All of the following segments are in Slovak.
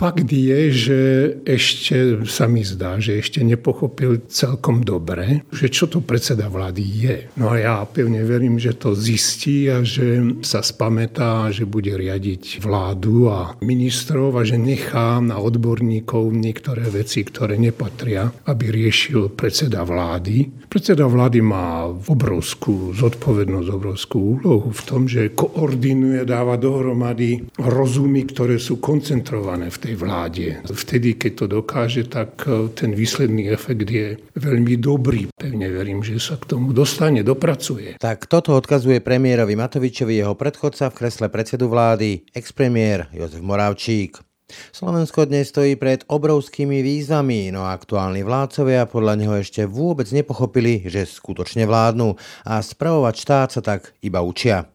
fakt je, že ešte sa mi zdá, že ešte nepochopil celkom dobre, že čo to predseda vlády je. No a ja pevne verím, že to zistí a že sa spamätá, že bude riadiť vládu a ministrov a že nechá na odborníkov niektoré veci, ktoré nepatria, aby riešil predseda vlády. Predseda vlády má obrovskú zodpovednosť, obrovskú úlohu v tom, že koordinuje, dáva dohromady rozumy, ktoré sú koncentrované v tej tej vláde. Vtedy, keď to dokáže, tak e, ten výsledný efekt je veľmi dobrý. Pevne verím, že sa k tomu dostane, dopracuje. Tak toto odkazuje premiérovi Matovičovi jeho predchodca v kresle predsedu vlády, expremiér Jozef Moravčík. Slovensko dnes stojí pred obrovskými výzvami, no aktuálni vládcovia podľa neho ešte vôbec nepochopili, že skutočne vládnu a spravovať štát sa tak iba učia.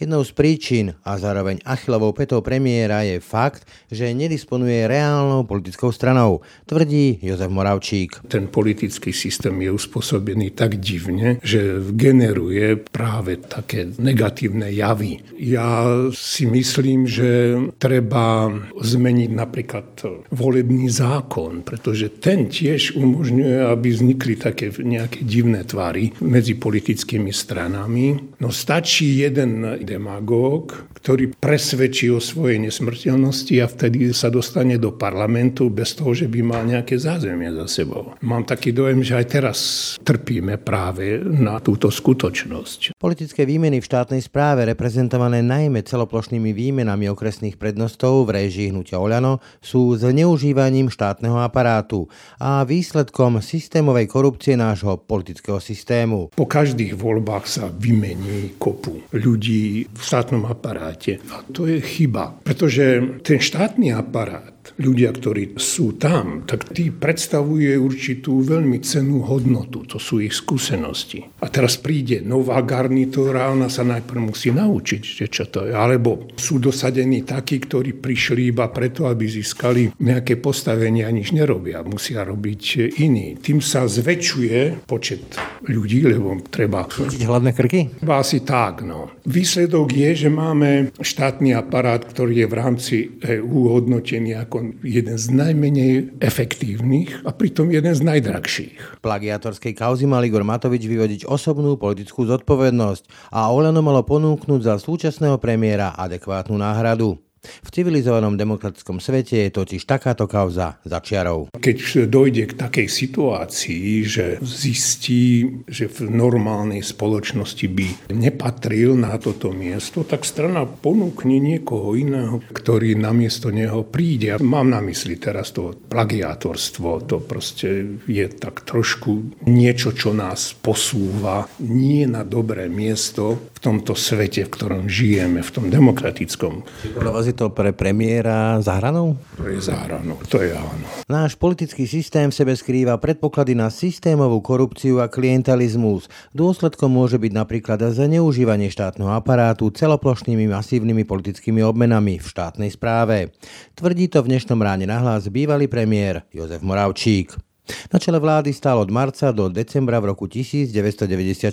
Jednou z príčin a zároveň achilovou petou premiéra je fakt, že nedisponuje reálnou politickou stranou, tvrdí Jozef Moravčík. Ten politický systém je uspôsobený tak divne, že generuje práve také negatívne javy. Ja si myslím, že treba zmeniť napríklad volebný zákon, pretože ten tiež umožňuje, aby vznikli také nejaké divné tvary medzi politickými stranami. No stačí jeden demagóg, ktorý presvedčí o svojej nesmrteľnosti a vtedy sa dostane do parlamentu bez toho, že by mal nejaké zázemie za sebou. Mám taký dojem, že aj teraz trpíme práve na túto skutočnosť. Politické výmeny v štátnej správe, reprezentované najmä celoplošnými výmenami okresných prednostov v režii hnutia Oľano, sú zneužívaním štátneho aparátu a výsledkom systémovej korupcie nášho politického systému. Po každých voľbách sa vymení kopu ľudí, v štátnom aparáte. A to je chyba, pretože ten štátny aparát ľudia, ktorí sú tam, tak tí predstavuje určitú veľmi cenú hodnotu. To sú ich skúsenosti. A teraz príde nová garnitúra ona sa najprv musí naučiť, že čo to je. Alebo sú dosadení takí, ktorí prišli iba preto, aby získali nejaké postavenie a nič nerobia. Musia robiť iní. Tým sa zväčšuje počet ľudí, lebo treba... Chytiť hladné krky? Asi tak, no. Výsledok je, že máme štátny aparát, ktorý je v rámci EU hodnotený ako jeden z najmenej efektívnych a pritom jeden z najdrahších. Plagiatorskej kauzy mal Igor Matovič vyvodiť osobnú politickú zodpovednosť a Oleno malo ponúknuť za súčasného premiéra adekvátnu náhradu. V civilizovanom demokratickom svete je totiž takáto kauza za čiarou. Keď dojde k takej situácii, že zistí, že v normálnej spoločnosti by nepatril na toto miesto, tak strana ponúkne niekoho iného, ktorý namiesto neho príde. Mám na mysli teraz to plagiátorstvo. To proste je tak trošku niečo, čo nás posúva nie na dobré miesto v tomto svete, v ktorom žijeme, v tom demokratickom. Podľa vás je to pre premiéra za hranou? To je za hranou, to je áno. Náš politický systém v sebe skrýva predpoklady na systémovú korupciu a klientalizmus. Dôsledkom môže byť napríklad zneužívanie štátneho aparátu celoplošnými masívnymi politickými obmenami v štátnej správe. Tvrdí to v dnešnom ráne nahlas bývalý premiér Jozef Moravčík. Na čele vlády stál od marca do decembra v roku 1994,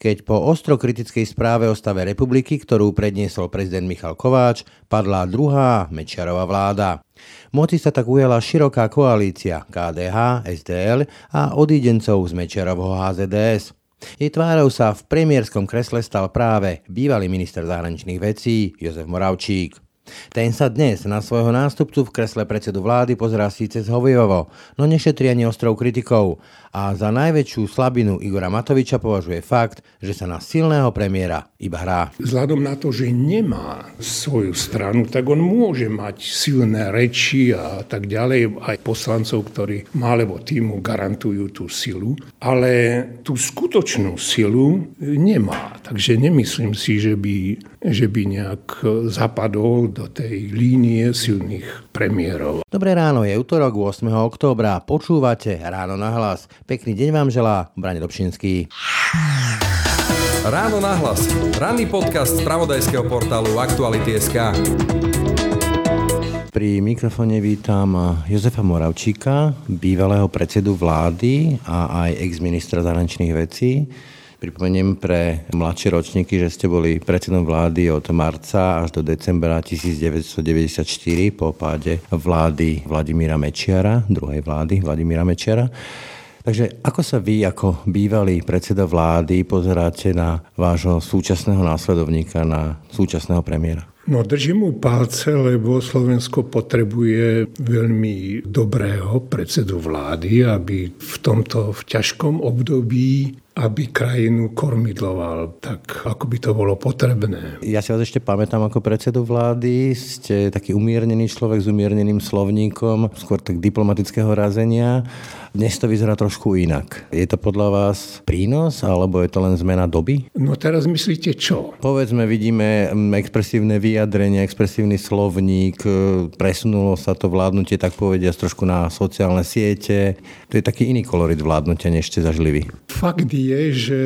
keď po ostro kritickej správe o stave republiky, ktorú predniesol prezident Michal Kováč, padla druhá Mečiarová vláda. Moci sa tak ujala široká koalícia KDH, SDL a odídencov z Mečiarovho HZDS. Jej tvárou sa v premiérskom kresle stal práve bývalý minister zahraničných vecí Jozef Moravčík. Ten sa dnes na svojho nástupcu v kresle predsedu vlády pozerá síce zhovijovo, no nešetrí ani ostrou kritikou a za najväčšiu slabinu Igora Matoviča považuje fakt, že sa na silného premiéra iba hrá. Vzhľadom na to, že nemá svoju stranu, tak on môže mať silné reči a tak ďalej, aj poslancov, ktorí malého týmu garantujú tú silu, ale tú skutočnú silu nemá. Takže nemyslím si, že by, že by nejak zapadol do tej línie silných premiérov. Dobré ráno, je útorok 8. októbra. Počúvate Ráno na hlas. Pekný deň vám želá Brane Dobšinský. Ráno na hlas. Ranný podcast z pravodajského portálu Aktuality.sk. Pri mikrofone vítam Jozefa Moravčíka, bývalého predsedu vlády a aj ex-ministra zahraničných vecí. Pripomeniem pre mladšie ročníky, že ste boli predsedom vlády od marca až do decembra 1994 po páde vlády Vladimíra Mečiara, druhej vlády Vladimíra Mečiara. Takže ako sa vy ako bývalý predseda vlády pozeráte na vášho súčasného následovníka, na súčasného premiéra? No držím mu palce, lebo Slovensko potrebuje veľmi dobrého predsedu vlády, aby v tomto v ťažkom období aby krajinu kormidloval tak, ako by to bolo potrebné. Ja si vás ešte pamätám ako predsedu vlády. Ste taký umiernený človek s umierneným slovníkom, skôr tak diplomatického razenia. Dnes to vyzerá trošku inak. Je to podľa vás prínos, alebo je to len zmena doby? No teraz myslíte čo? Povedzme, vidíme expresívne vyjadrenie, expresívny slovník, e, presunulo sa to vládnutie, tak povediať, trošku na sociálne siete. To je taký iný kolorit vládnutia, než ste zažili vy. Fakt je, že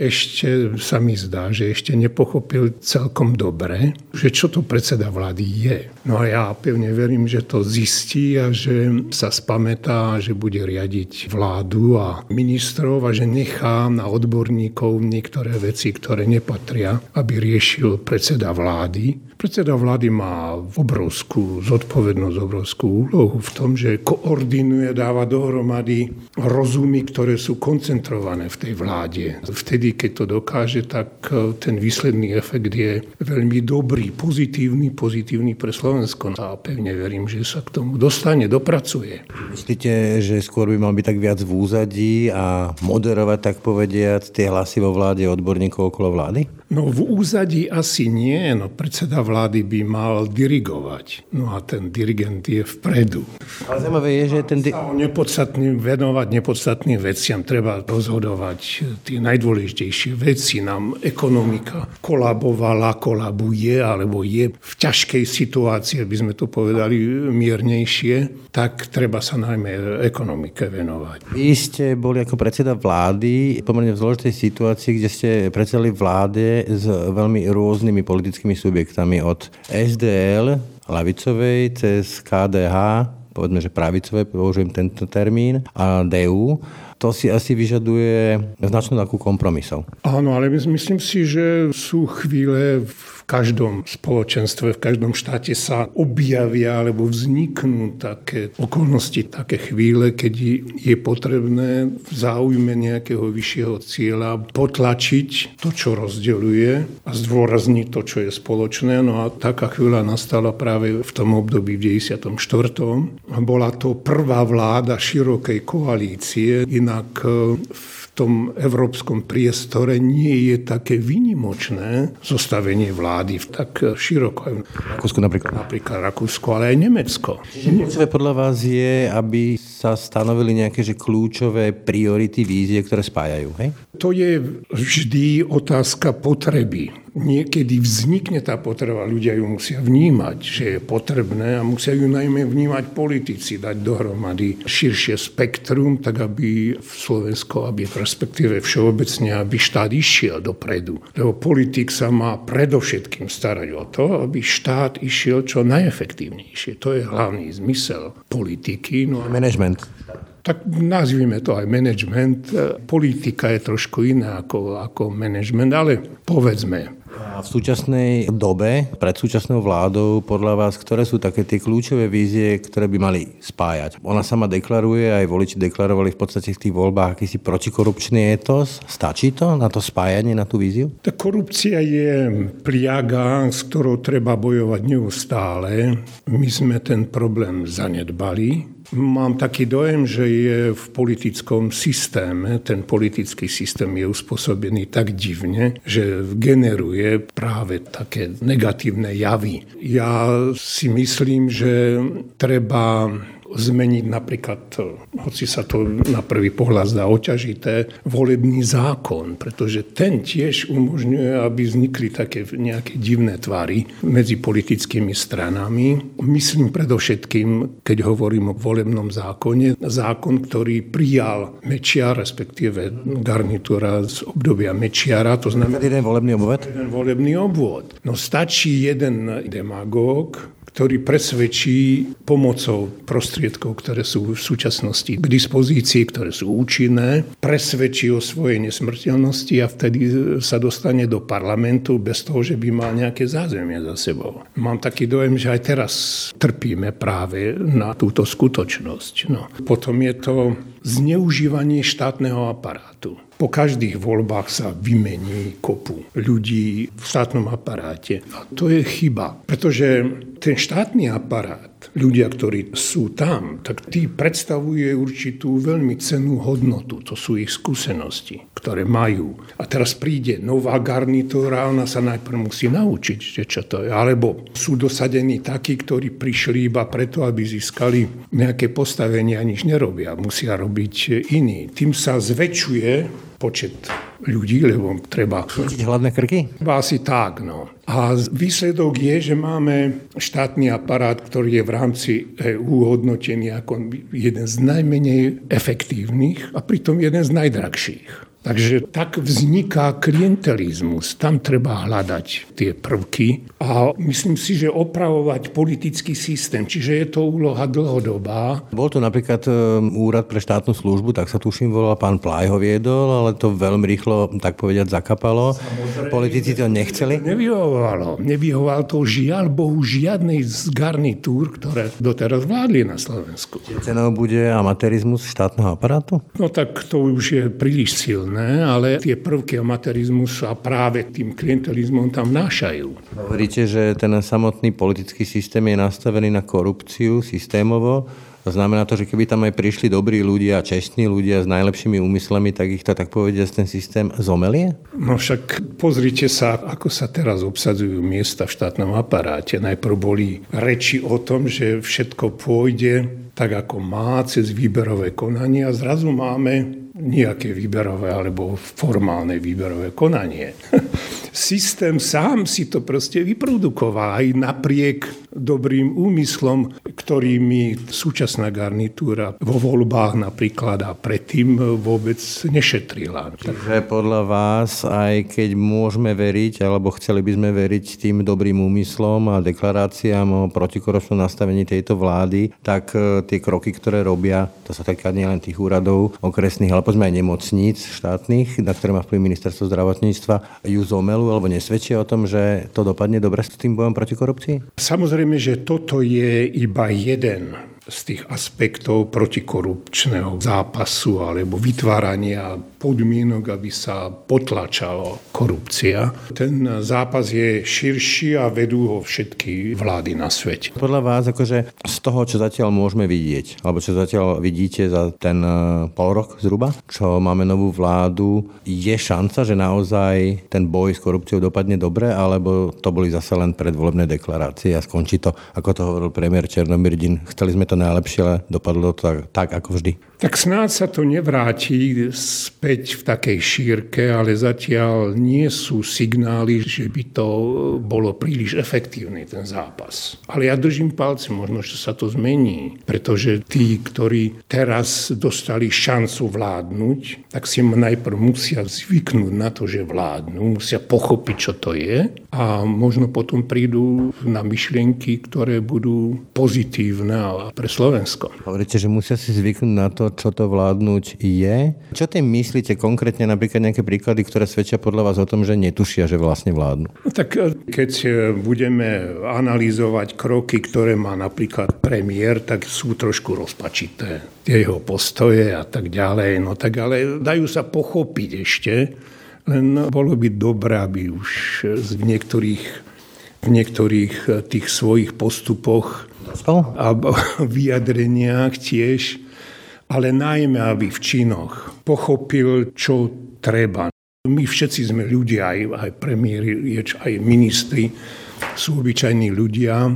ešte sa mi zdá, že ešte nepochopil celkom dobre, že čo to predseda vlády je. No a ja pevne verím, že to zistí a že sa spamätá, že bude riadiť vládu a ministrov a že nechá na odborníkov niektoré veci, ktoré nepatria, aby riešil predseda vlády Predseda vlády má obrovskú zodpovednosť, obrovskú úlohu v tom, že koordinuje, dáva dohromady rozumy, ktoré sú koncentrované v tej vláde. Vtedy, keď to dokáže, tak e, ten výsledný efekt je veľmi dobrý, pozitívny, pozitívny pre Slovensko. A pevne verím, že sa k tomu dostane, dopracuje. Myslíte, že skôr by mal byť tak viac v úzadí a moderovať, tak povediať, tie hlasy vo vláde odborníkov okolo vlády? No v úzadí asi nie, no predseda vlády by mal dirigovať. No a ten dirigent je vpredu. Ale zaujímavé je, že ten... Di- nepodstatným, venovať nepodstatným veciam. Treba rozhodovať tie najdôležitejšie veci. Nám ekonomika kolabovala, kolabuje, alebo je v ťažkej situácii, by sme to povedali miernejšie, tak treba sa najmä ekonomike venovať. Vy ste boli ako predseda vlády pomerne v zložitej situácii, kde ste predsedali vláde s veľmi rôznymi politickými subjektami od SDL, lavicovej, cez KDH, povedzme, že pravicové, použijem tento termín, a DU to si asi vyžaduje značnú takú kompromisov. Áno, ale myslím si, že sú chvíle v každom spoločenstve, v každom štáte sa objavia alebo vzniknú také okolnosti, také chvíle, keď je potrebné v záujme nejakého vyššieho cieľa potlačiť to, čo rozdeľuje a zdôrazniť to, čo je spoločné. No a taká chvíľa nastala práve v tom období v 94. Bola to prvá vláda širokej koalície, inak v tom európskom priestore nie je také vynimočné zostavenie vlády v tak široko. Rakúsko napríklad. Napríklad Rakúsko, ale aj Nemecko. Čiže podľa vás je, aby sa stanovili nejaké že kľúčové priority, vízie, ktoré spájajú, hej? To je vždy otázka potreby niekedy vznikne tá potreba, ľudia ju musia vnímať, že je potrebné a musia ju najmä vnímať politici, dať dohromady širšie spektrum, tak aby v Slovensko, aby respektíve všeobecne, aby štát išiel dopredu. Lebo politik sa má predovšetkým starať o to, aby štát išiel čo najefektívnejšie. To je hlavný zmysel politiky. No a management tak nazvime to aj management. Politika je trošku iná ako, ako management, ale povedzme, v súčasnej dobe, pred súčasnou vládou, podľa vás, ktoré sú také tie kľúčové vízie, ktoré by mali spájať? Ona sama deklaruje, aj voliči deklarovali v podstate v tých voľbách akýsi protikorupčný etos. Stačí to na to spájanie, na tú víziu? Tá korupcia je pliaga, s ktorou treba bojovať neustále. My sme ten problém zanedbali Mám taký dojem, že je v politickom systéme, ten politický systém je uspôsobený tak divne, že generuje práve také negatívne javy. Ja si myslím, že treba zmeniť napríklad, hoci sa to na prvý pohľad zdá oťažité, volebný zákon, pretože ten tiež umožňuje, aby vznikli také nejaké divné tvary medzi politickými stranami. Myslím predovšetkým, keď hovorím o volebnom zákone, zákon, ktorý prijal Mečiar, respektíve garnitúra z obdobia Mečiara, to znamená... Jeden volebný obvod? Jeden volebný obvod. No stačí jeden demagóg, ktorý presvedčí pomocou prostredníctvom prostriedkov, ktoré sú v súčasnosti k dispozícii, ktoré sú účinné, presvedčí o svojej nesmrteľnosti a vtedy sa dostane do parlamentu bez toho, že by mal nejaké zázemie za sebou. Mám taký dojem, že aj teraz trpíme práve na túto skutočnosť. No. Potom je to zneužívanie štátneho aparátu. Po každých voľbách sa vymení kopu ľudí v štátnom aparáte. A to je chyba, pretože ten štátny aparát ľudia, ktorí sú tam, tak tí predstavuje určitú veľmi cenú hodnotu. To sú ich skúsenosti, ktoré majú. A teraz príde nová garnitúra ona sa najprv musí naučiť, že čo to je. Alebo sú dosadení takí, ktorí prišli iba preto, aby získali nejaké postavenie a nič nerobia. Musia robiť iní. Tým sa zväčšuje počet ľudí, lebo treba... Chytiť hlavné krky? Asi tak, no. A výsledok je, že máme štátny aparát, ktorý je v rámci EU hodnotený ako jeden z najmenej efektívnych a pritom jeden z najdrahších. Takže tak vzniká klientelizmus. Tam treba hľadať tie prvky a myslím si, že opravovať politický systém. Čiže je to úloha dlhodobá. Bol to napríklad e, úrad pre štátnu službu, tak sa tuším volal pán Plaj ho viedol, ale to veľmi rýchlo, tak povedať, zakapalo. Samozrejme, Politici to nechceli? Nevyhovovalo. Nevyhoval to žiaľ Bohu žiadnej z garnitúr, ktoré doteraz vládli na Slovensku. Cenou bude amatérizmus štátneho aparátu? No tak to už je príliš silné silné, ale tie prvky amatérizmu sa práve tým klientelizmom tam vnášajú. Hovoríte, že ten samotný politický systém je nastavený na korupciu systémovo. Znamená to, že keby tam aj prišli dobrí ľudia, čestní ľudia s najlepšími úmyslami, tak ich to tak povediať ten systém zomelie? No však pozrite sa, ako sa teraz obsadzujú miesta v štátnom aparáte. Najprv boli reči o tom, že všetko pôjde tak, ako má, cez výberové konanie a zrazu máme nejaké výberové alebo formálne výberové konanie. Systém sám si to proste vyprodukoval aj napriek dobrým úmyslom, ktorými súčasná garnitúra vo voľbách napríklad a predtým vôbec nešetrila. Takže podľa vás, aj keď môžeme veriť, alebo chceli by sme veriť tým dobrým úmyslom a deklaráciám o protikorupčnom nastavení tejto vlády, tak e, tie kroky, ktoré robia, to sa týka nielen tých úradov okresných, ale povedzme aj nemocníc štátnych, na ktoré má vplyv ministerstvo zdravotníctva, ju zomelú alebo nesvedčia o tom, že to dopadne dobre s tým bojom proti korupcii? Samozrejme, že toto je iba jeden z tých aspektov protikorupčného zápasu alebo vytvárania podmienok, aby sa potlačala korupcia. Ten zápas je širší a vedú ho všetky vlády na svete. Podľa vás, akože z toho, čo zatiaľ môžeme vidieť, alebo čo zatiaľ vidíte za ten e, pol rok zhruba, čo máme novú vládu, je šanca, že naozaj ten boj s korupciou dopadne dobre, alebo to boli zase len predvolebné deklarácie a skončí to, ako to hovoril premiér Černomyrdin. Chceli sme to najlepšie, ale dopadlo to tak, tak ako vždy. Tak snáď sa to nevráti späť v takej šírke, ale zatiaľ nie sú signály, že by to bolo príliš efektívny ten zápas. Ale ja držím palce, možno, že sa to zmení, pretože tí, ktorí teraz dostali šancu vládnuť, tak si najprv musia zvyknúť na to, že vládnu, musia pochopiť, čo to je a možno potom prídu na myšlienky, ktoré budú pozitívne pre Slovensko. Hovoríte, že musia si zvyknúť na to, čo to vládnuť je. Čo tým myslíte konkrétne, napríklad nejaké príklady, ktoré svedčia podľa vás o tom, že netušia, že vlastne vládnu? No tak e, keď e, budeme analyzovať kroky, ktoré má napríklad premiér, tak sú trošku rozpačité. Tie jeho postoje a tak ďalej. No tak ale dajú sa pochopiť ešte, len bolo by dobré, aby už v niektorých v niektorých tých svojich postupoch a vyjadreniach tiež ale najmä, aby v činoch pochopil, čo treba. My všetci sme ľudia, aj, aj premiéry, aj ministri, sú obyčajní ľudia,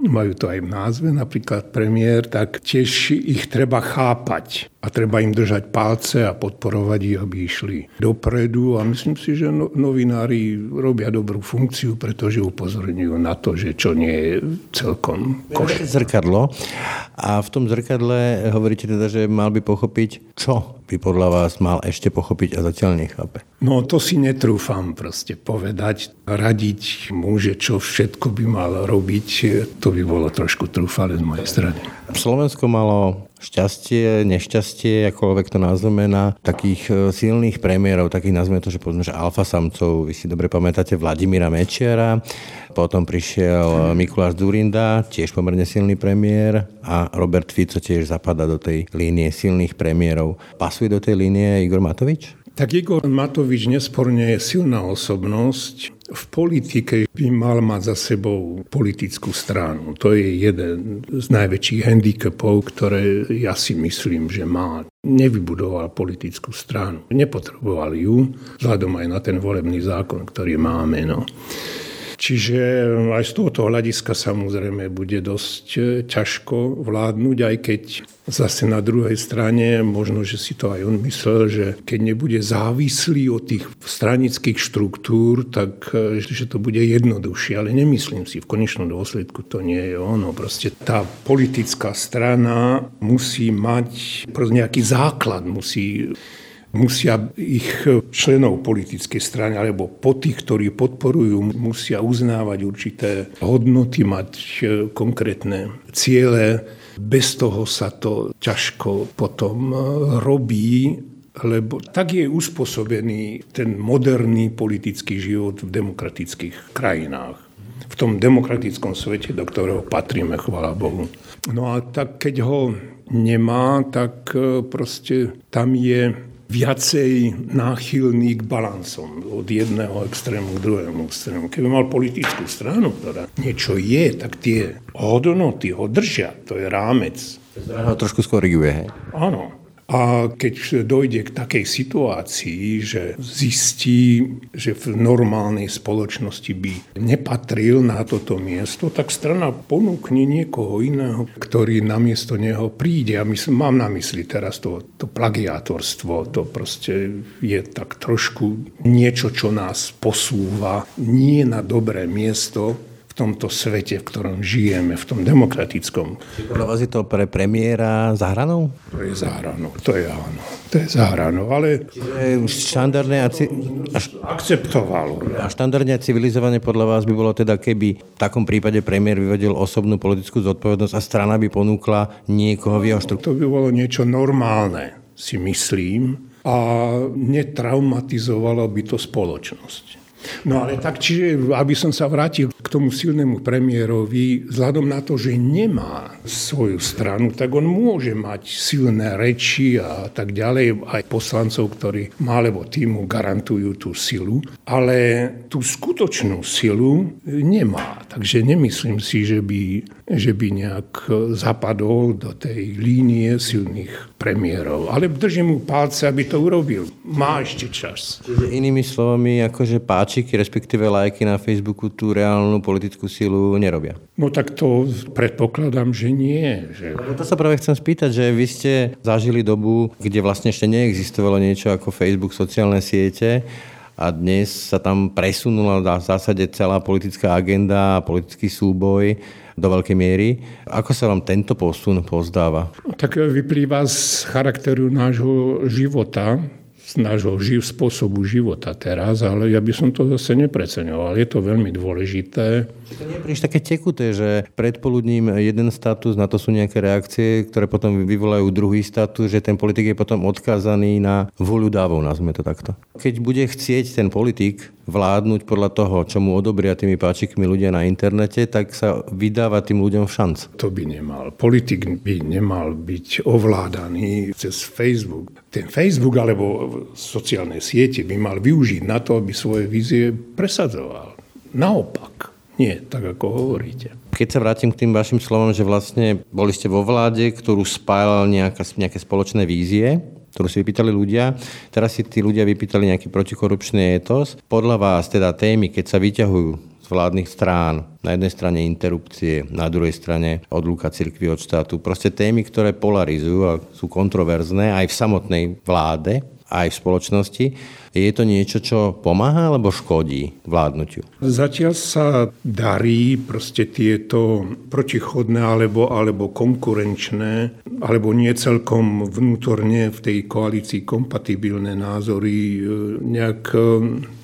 majú to aj v názve, napríklad premiér, tak tiež ich treba chápať a treba im držať palce a podporovať ich, aby išli dopredu. A myslím si, že no, novinári robia dobrú funkciu, pretože upozorňujú na to, že čo nie je celkom košer. Zrkadlo. A v tom zrkadle hovoríte teda, že mal by pochopiť, čo by podľa vás mal ešte pochopiť a zatiaľ nechápe. No to si netrúfam proste povedať, radiť mu, že čo všetko by mal robiť, to by bolo trošku trúfale z mojej strany. Slovensko malo šťastie, nešťastie, akoľvek to nazveme, na takých e, silných premiérov, takých nazveme to, že povedzme, že alfa samcov. Vy si dobre pamätáte Vladimíra Mečiara, potom prišiel e, Mikuláš Zurinda, tiež pomerne silný premiér a Robert Fico tiež zapadá do tej línie silných premiérov. Pasuje do tej línie Igor Matovič? Tak Igor Matovič nesporne je silná osobnosť. V politike by mal mať za sebou politickú stranu. To je jeden z najväčších handicapov, ktoré ja si myslím, že má. Nevybudoval politickú stranu. Nepotreboval ju, vzhľadom aj na ten volebný zákon, ktorý máme. No. Čiže aj z tohoto hľadiska samozrejme bude dosť e, ťažko vládnuť, aj keď zase na druhej strane, možno, že si to aj on myslel, že keď nebude závislý od tých stranických štruktúr, tak e, že to bude jednoduchšie. Ale nemyslím si, v konečnom dôsledku to nie je ono. Proste tá politická strana musí mať nejaký základ, musí musia ich členov politickej strany alebo po tých, ktorí podporujú, musia uznávať určité hodnoty, mať e, konkrétne ciele. Bez toho sa to ťažko potom e, robí, lebo tak je uspôsobený ten moderný politický život v demokratických krajinách. V tom demokratickom svete, do ktorého patríme, chvála Bohu. No a tak keď ho nemá, tak e, proste tam je viacej náchylný k balansom od jedného extrému k druhému extrému. Keby mal politickú stranu, ktorá niečo je, tak tie hodnoty ho držia. To je rámec. To trošku skoriguje, hej? Áno. A keď dojde k takej situácii, že zistí, že v normálnej spoločnosti by nepatril na toto miesto, tak strana ponúkne niekoho iného, ktorý namiesto neho príde. A myslím, mám na mysli teraz to, to plagiátorstvo. To proste je tak trošku niečo, čo nás posúva nie na dobré miesto, tomto svete, v ktorom žijeme, v tom demokratickom. Podľa vás je to pre premiéra zahranou? To je zahranou, to je áno. To je zahranou, ale... Štandardné a... Ci... Až... Akceptovalo. A štandardne a civilizovane podľa vás by bolo teda, keby v takom prípade premiér vyvedel osobnú politickú zodpovednosť a strana by ponúkla niekoho v jeho štruktúre? To by bolo niečo normálne, si myslím, a netraumatizovalo by to spoločnosť. No ale tak, čiže aby som sa vrátil k tomu silnému premiérovi, vzhľadom na to, že nemá svoju stranu, tak on môže mať silné reči a tak ďalej, aj poslancov, ktorí má, lebo týmu garantujú tú silu, ale tú skutočnú silu nemá. Takže nemyslím si, že by, že by nejak zapadol do tej línie silných premiérov. Ale držím mu palce, aby to urobil. Má ešte čas. Inými slovami, akože páč páčiky, respektíve lajky na Facebooku tú reálnu politickú silu nerobia? No tak to predpokladám, že nie. Že... No to sa práve chcem spýtať, že vy ste zažili dobu, kde vlastne ešte neexistovalo niečo ako Facebook, sociálne siete a dnes sa tam presunula v zásade celá politická agenda a politický súboj do veľkej miery. Ako sa vám tento posun pozdáva? Tak vyplýva z charakteru nášho života, z nášho živ, spôsobu života teraz, ale ja by som to zase nepreceňoval. Je to veľmi dôležité. To nie je príliš také tekuté, že predpoludním jeden status, na to sú nejaké reakcie, ktoré potom vyvolajú druhý status, že ten politik je potom odkázaný na voľu dávov, nazvime to takto. Keď bude chcieť ten politik vládnuť podľa toho, čo mu odobria tými páčikmi ľudia na internete, tak sa vydáva tým ľuďom šanc. To by nemal. Politik by nemal byť ovládaný cez Facebook. Ten Facebook alebo sociálne siete by mal využiť na to, aby svoje vízie presadzoval. Naopak. Nie, tak ako hovoríte. Keď sa vrátim k tým vašim slovom, že vlastne boli ste vo vláde, ktorú spájala nejaké spoločné vízie, ktorú si vypýtali ľudia. Teraz si tí ľudia vypýtali nejaký protikorupčný etos. Podľa vás teda témy, keď sa vyťahujú z vládnych strán, na jednej strane interrupcie, na druhej strane odlúka cirkvi od štátu. Proste témy, ktoré polarizujú a sú kontroverzné aj v samotnej vláde, aj v spoločnosti. Je to niečo, čo pomáha alebo škodí vládnutiu? Zatiaľ sa darí proste tieto protichodné alebo, alebo konkurenčné alebo nie celkom vnútorne v tej koalícii kompatibilné názory e, nejak e,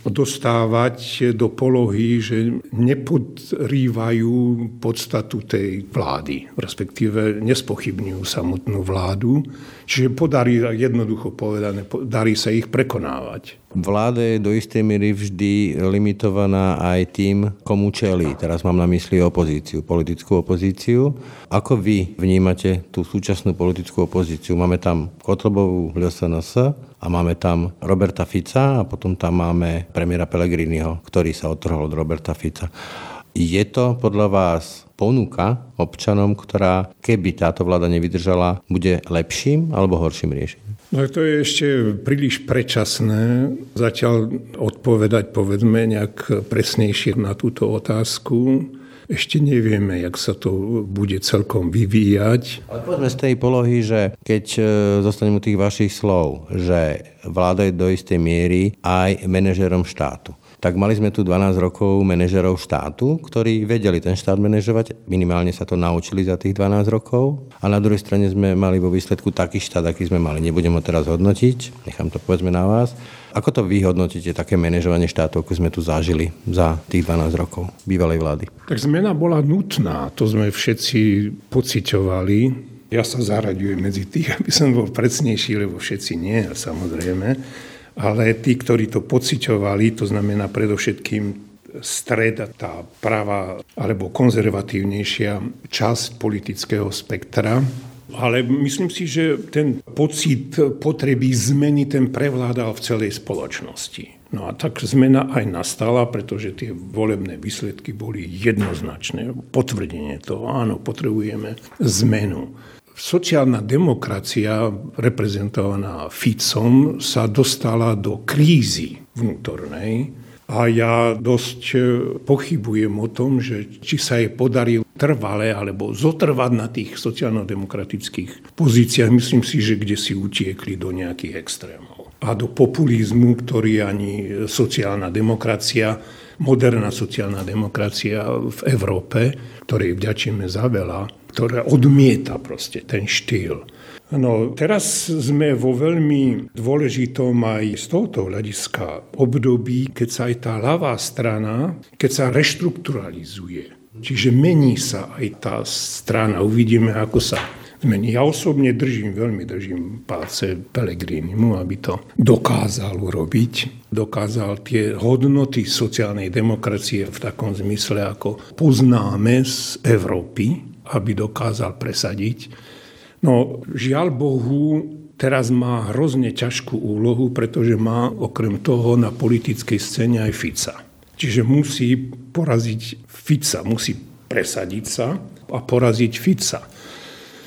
dostávať do polohy, že nepodrývajú podstatu tej vlády, respektíve nespochybňujú samotnú vládu. Čiže podarí, jednoducho povedané, darí sa ich prekonávať. Vláda je do istej miery vždy limitovaná aj tým, komu čelí. Teraz mám na mysli opozíciu, politickú opozíciu. Ako vy vnímate tú súčasnú politickú opozíciu? Máme tam Kotlobovú LSNS a máme tam Roberta Fica a potom tam máme premiéra Pellegriniho, ktorý sa odtrhol od Roberta Fica. Je to podľa vás ponuka občanom, ktorá, keby táto vláda nevydržala, bude lepším alebo horším riešením? No to je ešte príliš predčasné zatiaľ odpovedať, povedzme, nejak presnejšie na túto otázku. Ešte nevieme, jak sa to bude celkom vyvíjať. Ale poďme z tej polohy, že keď e, zostaneme u tých vašich slov, že vláda je do istej miery aj manažerom štátu tak mali sme tu 12 rokov manažerov štátu, ktorí vedeli ten štát manažovať, minimálne sa to naučili za tých 12 rokov a na druhej strane sme mali vo výsledku taký štát, aký sme mali. Nebudem ho teraz hodnotiť, nechám to povedzme na vás. Ako to vy hodnotíte, také manažovanie štátu, ako sme tu zažili za tých 12 rokov bývalej vlády? Tak zmena bola nutná, to sme všetci pociťovali. Ja sa zaraďujem medzi tých, aby som bol predsnejší, lebo všetci nie, samozrejme ale tí, ktorí to pociťovali, to znamená predovšetkým stred, tá práva alebo konzervatívnejšia časť politického spektra. Ale myslím si, že ten pocit potreby zmeny ten prevládal v celej spoločnosti. No a tak zmena aj nastala, pretože tie volebné výsledky boli jednoznačné. Potvrdenie toho, áno, potrebujeme zmenu. Sociálna demokracia, reprezentovaná Ficom, sa dostala do krízy vnútornej a ja dosť e, pochybujem o tom, že či sa jej podarí trvale alebo zotrvať na tých sociálno-demokratických pozíciách. Myslím si, že kde si utiekli do nejakých extrémov. A do populizmu, ktorý ani sociálna demokracia, moderná sociálna demokracia v Európe, ktorej vďačíme za veľa, ktoré odmieta proste ten štýl. No, teraz sme vo veľmi dôležitom aj z tohoto hľadiska období, keď sa aj tá ľavá strana, keď sa reštrukturalizuje. Čiže mení sa aj tá strana. Uvidíme, ako sa zmení. Ja osobne držím, veľmi držím páce Pelegrinimu, aby to dokázal urobiť. Dokázal tie hodnoty sociálnej demokracie v takom zmysle, ako poznáme z Európy, aby dokázal presadiť. No žiaľ Bohu, teraz má hrozne ťažkú úlohu, pretože má okrem toho na politickej scéne aj Fica. Čiže musí poraziť Fica, musí presadiť sa a poraziť Fica.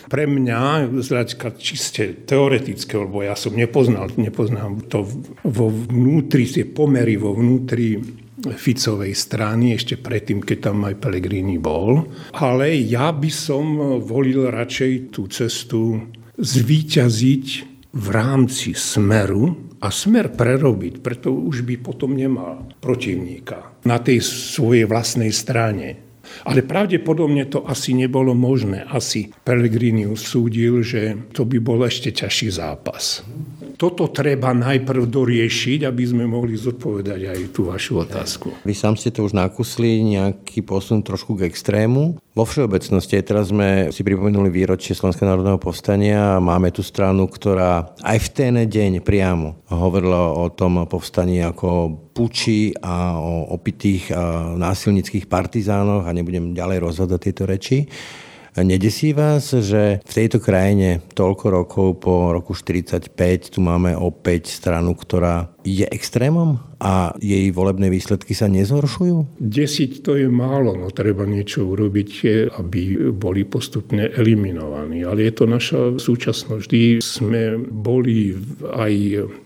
Pre mňa, z hľadiska čiste teoretické, lebo ja som nepoznal, nepoznám to vo vnútri, tie pomery vo vnútri Ficovej strany ešte predtým, keď tam aj Pellegrini bol. Ale ja by som volil radšej tú cestu zvíťaziť v rámci smeru a smer prerobiť, preto už by potom nemal protivníka na tej svojej vlastnej strane. Ale pravdepodobne to asi nebolo možné. Asi Pellegrini usúdil, že to by bol ešte ťažší zápas toto treba najprv doriešiť, aby sme mohli zodpovedať aj tú vašu otázku. Vy sám ste to už nakusli, nejaký posun trošku k extrému. Vo všeobecnosti, teraz sme si pripomenuli výročie Slovenského národného povstania a máme tu stranu, ktorá aj v ten deň priamo hovorila o tom povstaní ako puči a o opitých a násilnických partizánoch a nebudem ďalej rozhodať tieto reči. Nedesí vás, že v tejto krajine toľko rokov po roku 45 tu máme opäť stranu, ktorá je extrémom a jej volebné výsledky sa nezhoršujú? Desiť to je málo, no treba niečo urobiť, aby boli postupne eliminovaní. Ale je to naša súčasnosť. Vždy sme boli aj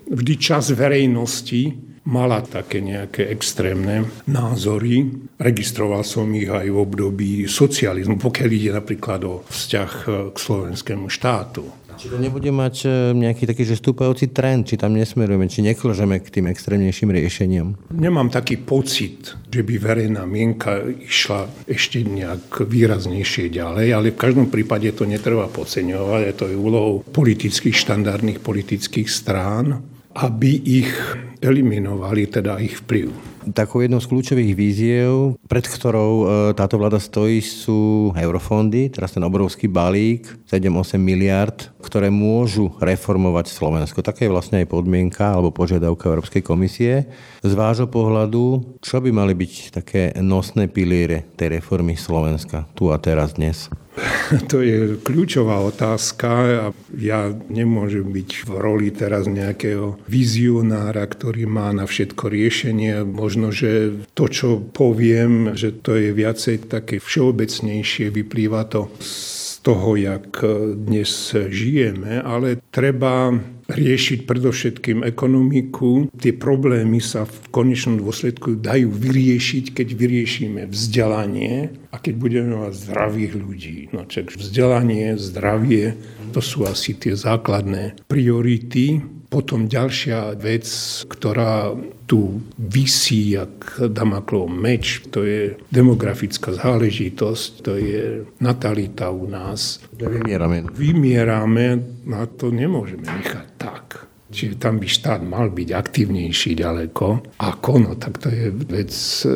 vždy čas verejnosti mala také nejaké extrémne názory. Registroval som ich aj v období socializmu, pokiaľ ide napríklad o vzťah k slovenskému štátu. Či to nebude mať e, nejaký taký že stúpajúci trend, či tam nesmerujeme, či neklžeme k tým extrémnejším riešeniam? Nemám taký pocit, že by verejná mienka išla ešte nejak výraznejšie ďalej, ale v každom prípade to netreba podceňovať. Je to úlohou politických, štandardných politických strán, aby ich eliminovali teda ich vplyv. Takou jednou z kľúčových víziev, pred ktorou e, táto vláda stojí, sú eurofondy, teraz ten obrovský balík, 7-8 miliard, ktoré môžu reformovať Slovensko. Taká je vlastne aj podmienka alebo požiadavka Európskej komisie. Z vášho pohľadu, čo by mali byť také nosné piliere tej reformy Slovenska tu a teraz dnes? To je kľúčová otázka a ja nemôžem byť v roli teraz nejakého vizionára, ktorý má na všetko riešenie. Možno, že to, čo poviem, že to je viacej také všeobecnejšie, vyplýva to z toho, jak dnes žijeme, ale treba riešiť predovšetkým ekonomiku. Tie problémy sa v konečnom dôsledku dajú vyriešiť, keď vyriešime vzdelanie a keď budeme mať zdravých ľudí. No vzdelanie, zdravie, to sú asi tie základné priority. Potom ďalšia vec, ktorá tu vysí jak Damaklov meč, to je demografická záležitosť, to je natalita u nás. Vymierame. Vymierame a to nemôžeme nechať tak. Čiže tam by štát mal byť aktívnejší ďaleko. Ako? No tak to je vec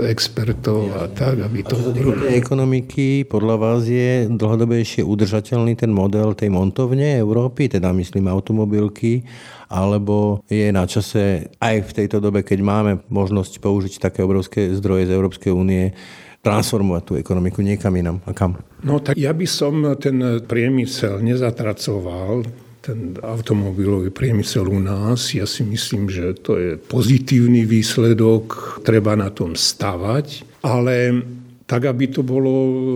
expertov a tak, aby to... A ekonomiky podľa vás je dlhodobejšie udržateľný ten model tej montovne Európy, teda myslím automobilky, alebo je na čase aj v tejto dobe, keď máme možnosť použiť také obrovské zdroje z Európskej únie, transformovať tú ekonomiku niekam inam a kam? No tak ja by som ten priemysel nezatracoval ten automobilový priemysel u nás. Ja si myslím, že to je pozitívny výsledok, treba na tom stavať, ale tak, aby to bolo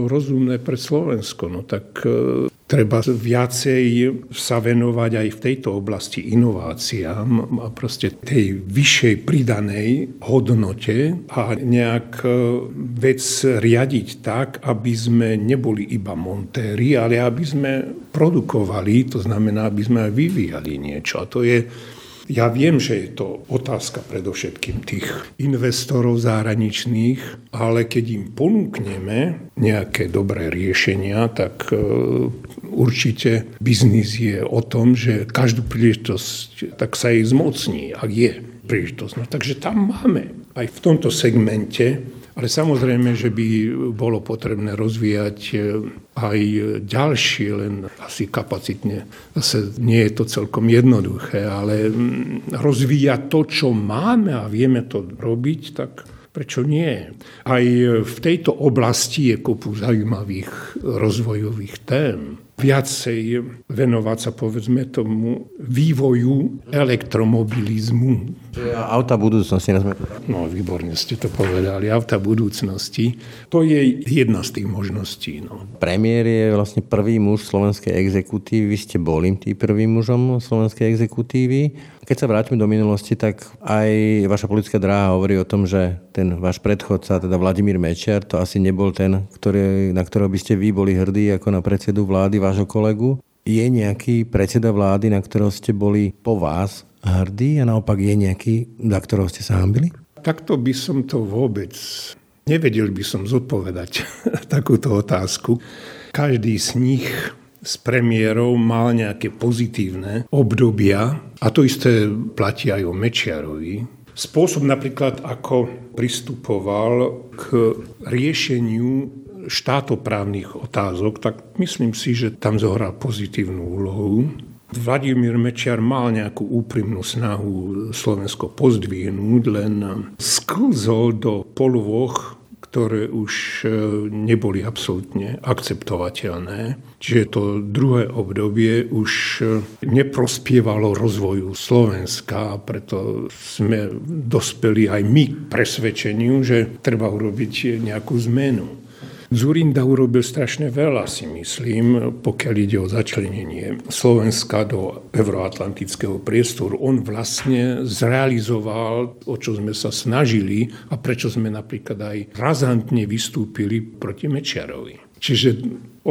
rozumné pre Slovensko. No tak e, treba viacej sa venovať aj v tejto oblasti inováciám a proste tej vyššej pridanej hodnote a nejak e, vec riadiť tak, aby sme neboli iba montéri, ale aby sme produkovali, to znamená, aby sme aj vyvíjali niečo. A to je ja viem, že je to otázka predovšetkým tých investorov zahraničných, ale keď im ponúkneme nejaké dobré riešenia, tak e, určite biznis je o tom, že každú príležitosť tak sa jej zmocní, ak je príležitosť. No, takže tam máme aj v tomto segmente ale samozrejme, že by bolo potrebné rozvíjať e, aj ďalšie, len asi kapacitne. Zase nie je to celkom jednoduché, ale mm, rozvíjať to, čo máme a vieme to robiť, tak Prečo nie? Aj v tejto oblasti je kopu zaujímavých rozvojových tém. Viacej venovať sa, povedzme, tomu vývoju elektromobilizmu. Auta budúcnosti. No, výborne ste to povedali. Auta budúcnosti. To je jedna z tých možností. No. Premiér je vlastne prvý muž slovenskej exekutívy. Vy ste boli tým prvým mužom slovenskej exekutívy. Keď sa vrátime do minulosti, tak aj vaša politická dráha hovorí o tom, že ten váš predchodca, teda Vladimír Mečiar, to asi nebol ten, ktorý, na ktorého by ste vy boli hrdí ako na predsedu vlády vášho kolegu. Je nejaký predseda vlády, na ktorého ste boli po vás hrdí a naopak je nejaký, za ktorého ste sa hambili? Takto by som to vôbec nevedel by som zodpovedať takúto otázku. Každý z nich s premiérov mal nejaké pozitívne obdobia a to isté platí aj o Mečiarovi. Spôsob napríklad, ako pristupoval k riešeniu štátoprávnych otázok, tak myslím si, že tam zohral pozitívnu úlohu. Vladimír Mečiar mal nejakú úprimnú snahu Slovensko pozdvihnúť, len sklzol do polvoch ktoré už e, neboli absolútne akceptovateľné. Čiže to druhé obdobie už e, neprospievalo rozvoju Slovenska preto sme dospeli aj my k presvedčeniu, že treba urobiť nejakú zmenu. Zurinda urobil strašne veľa, si myslím, pokiaľ ide o začlenenie Slovenska do euroatlantického priestoru. On vlastne zrealizoval, o čo sme sa snažili a prečo sme napríklad aj razantne vystúpili proti Mečiarovi. Čiže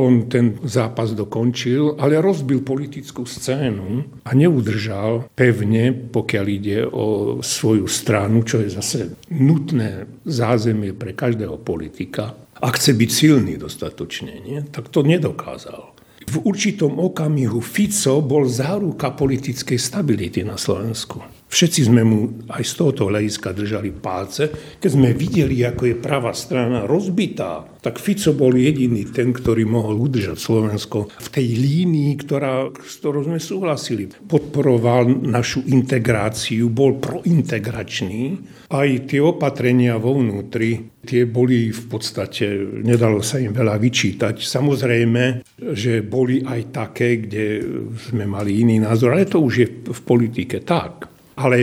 on ten zápas dokončil, ale rozbil politickú scénu a neudržal pevne, pokiaľ ide o svoju stranu, čo je zase nutné zázemie pre každého politika ak chce byť silný dostatočne, nie? tak to nedokázal. V určitom okamihu Fico bol záruka politickej stability na Slovensku. Všetci sme mu aj z tohoto hľadiska držali palce. Keď sme videli, ako je pravá strana rozbitá, tak Fico bol jediný ten, ktorý mohol udržať Slovensko v tej línii, ktorá, s ktorou sme súhlasili. Podporoval našu integráciu, bol prointegračný. Aj tie opatrenia vo vnútri, tie boli v podstate, nedalo sa im veľa vyčítať. Samozrejme, že boli aj také, kde sme mali iný názor, ale to už je v politike tak ale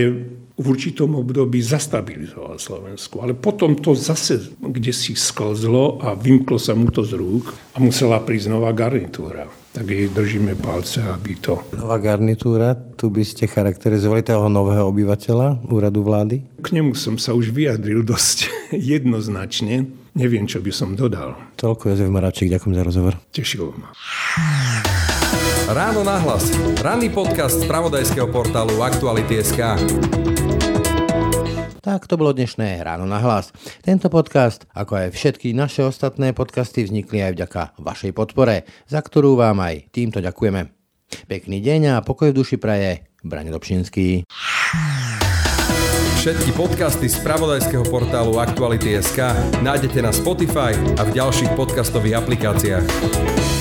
v určitom období zastabilizoval Slovensku. Ale potom to zase kde si sklzlo a vymklo sa mu to z rúk a musela prísť nová garnitúra. Tak jej držíme palce, aby to... Nová garnitúra, tu by ste charakterizovali toho nového obyvateľa úradu vlády? K nemu som sa už vyjadril dosť jednoznačne. Neviem, čo by som dodal. Toľko Jozef Moravčík, ďakujem za rozhovor. Tešilo ma. Ráno nahlas. Ranný podcast z pravodajského portálu Aktuality.sk. Tak to bolo dnešné Ráno na hlas. Tento podcast, ako aj všetky naše ostatné podcasty, vznikli aj vďaka vašej podpore, za ktorú vám aj týmto ďakujeme. Pekný deň a pokoj v duši praje Brane Dobšinský. Všetky podcasty z pravodajského portálu Aktuality.sk nájdete na Spotify a v ďalších podcastových aplikáciách.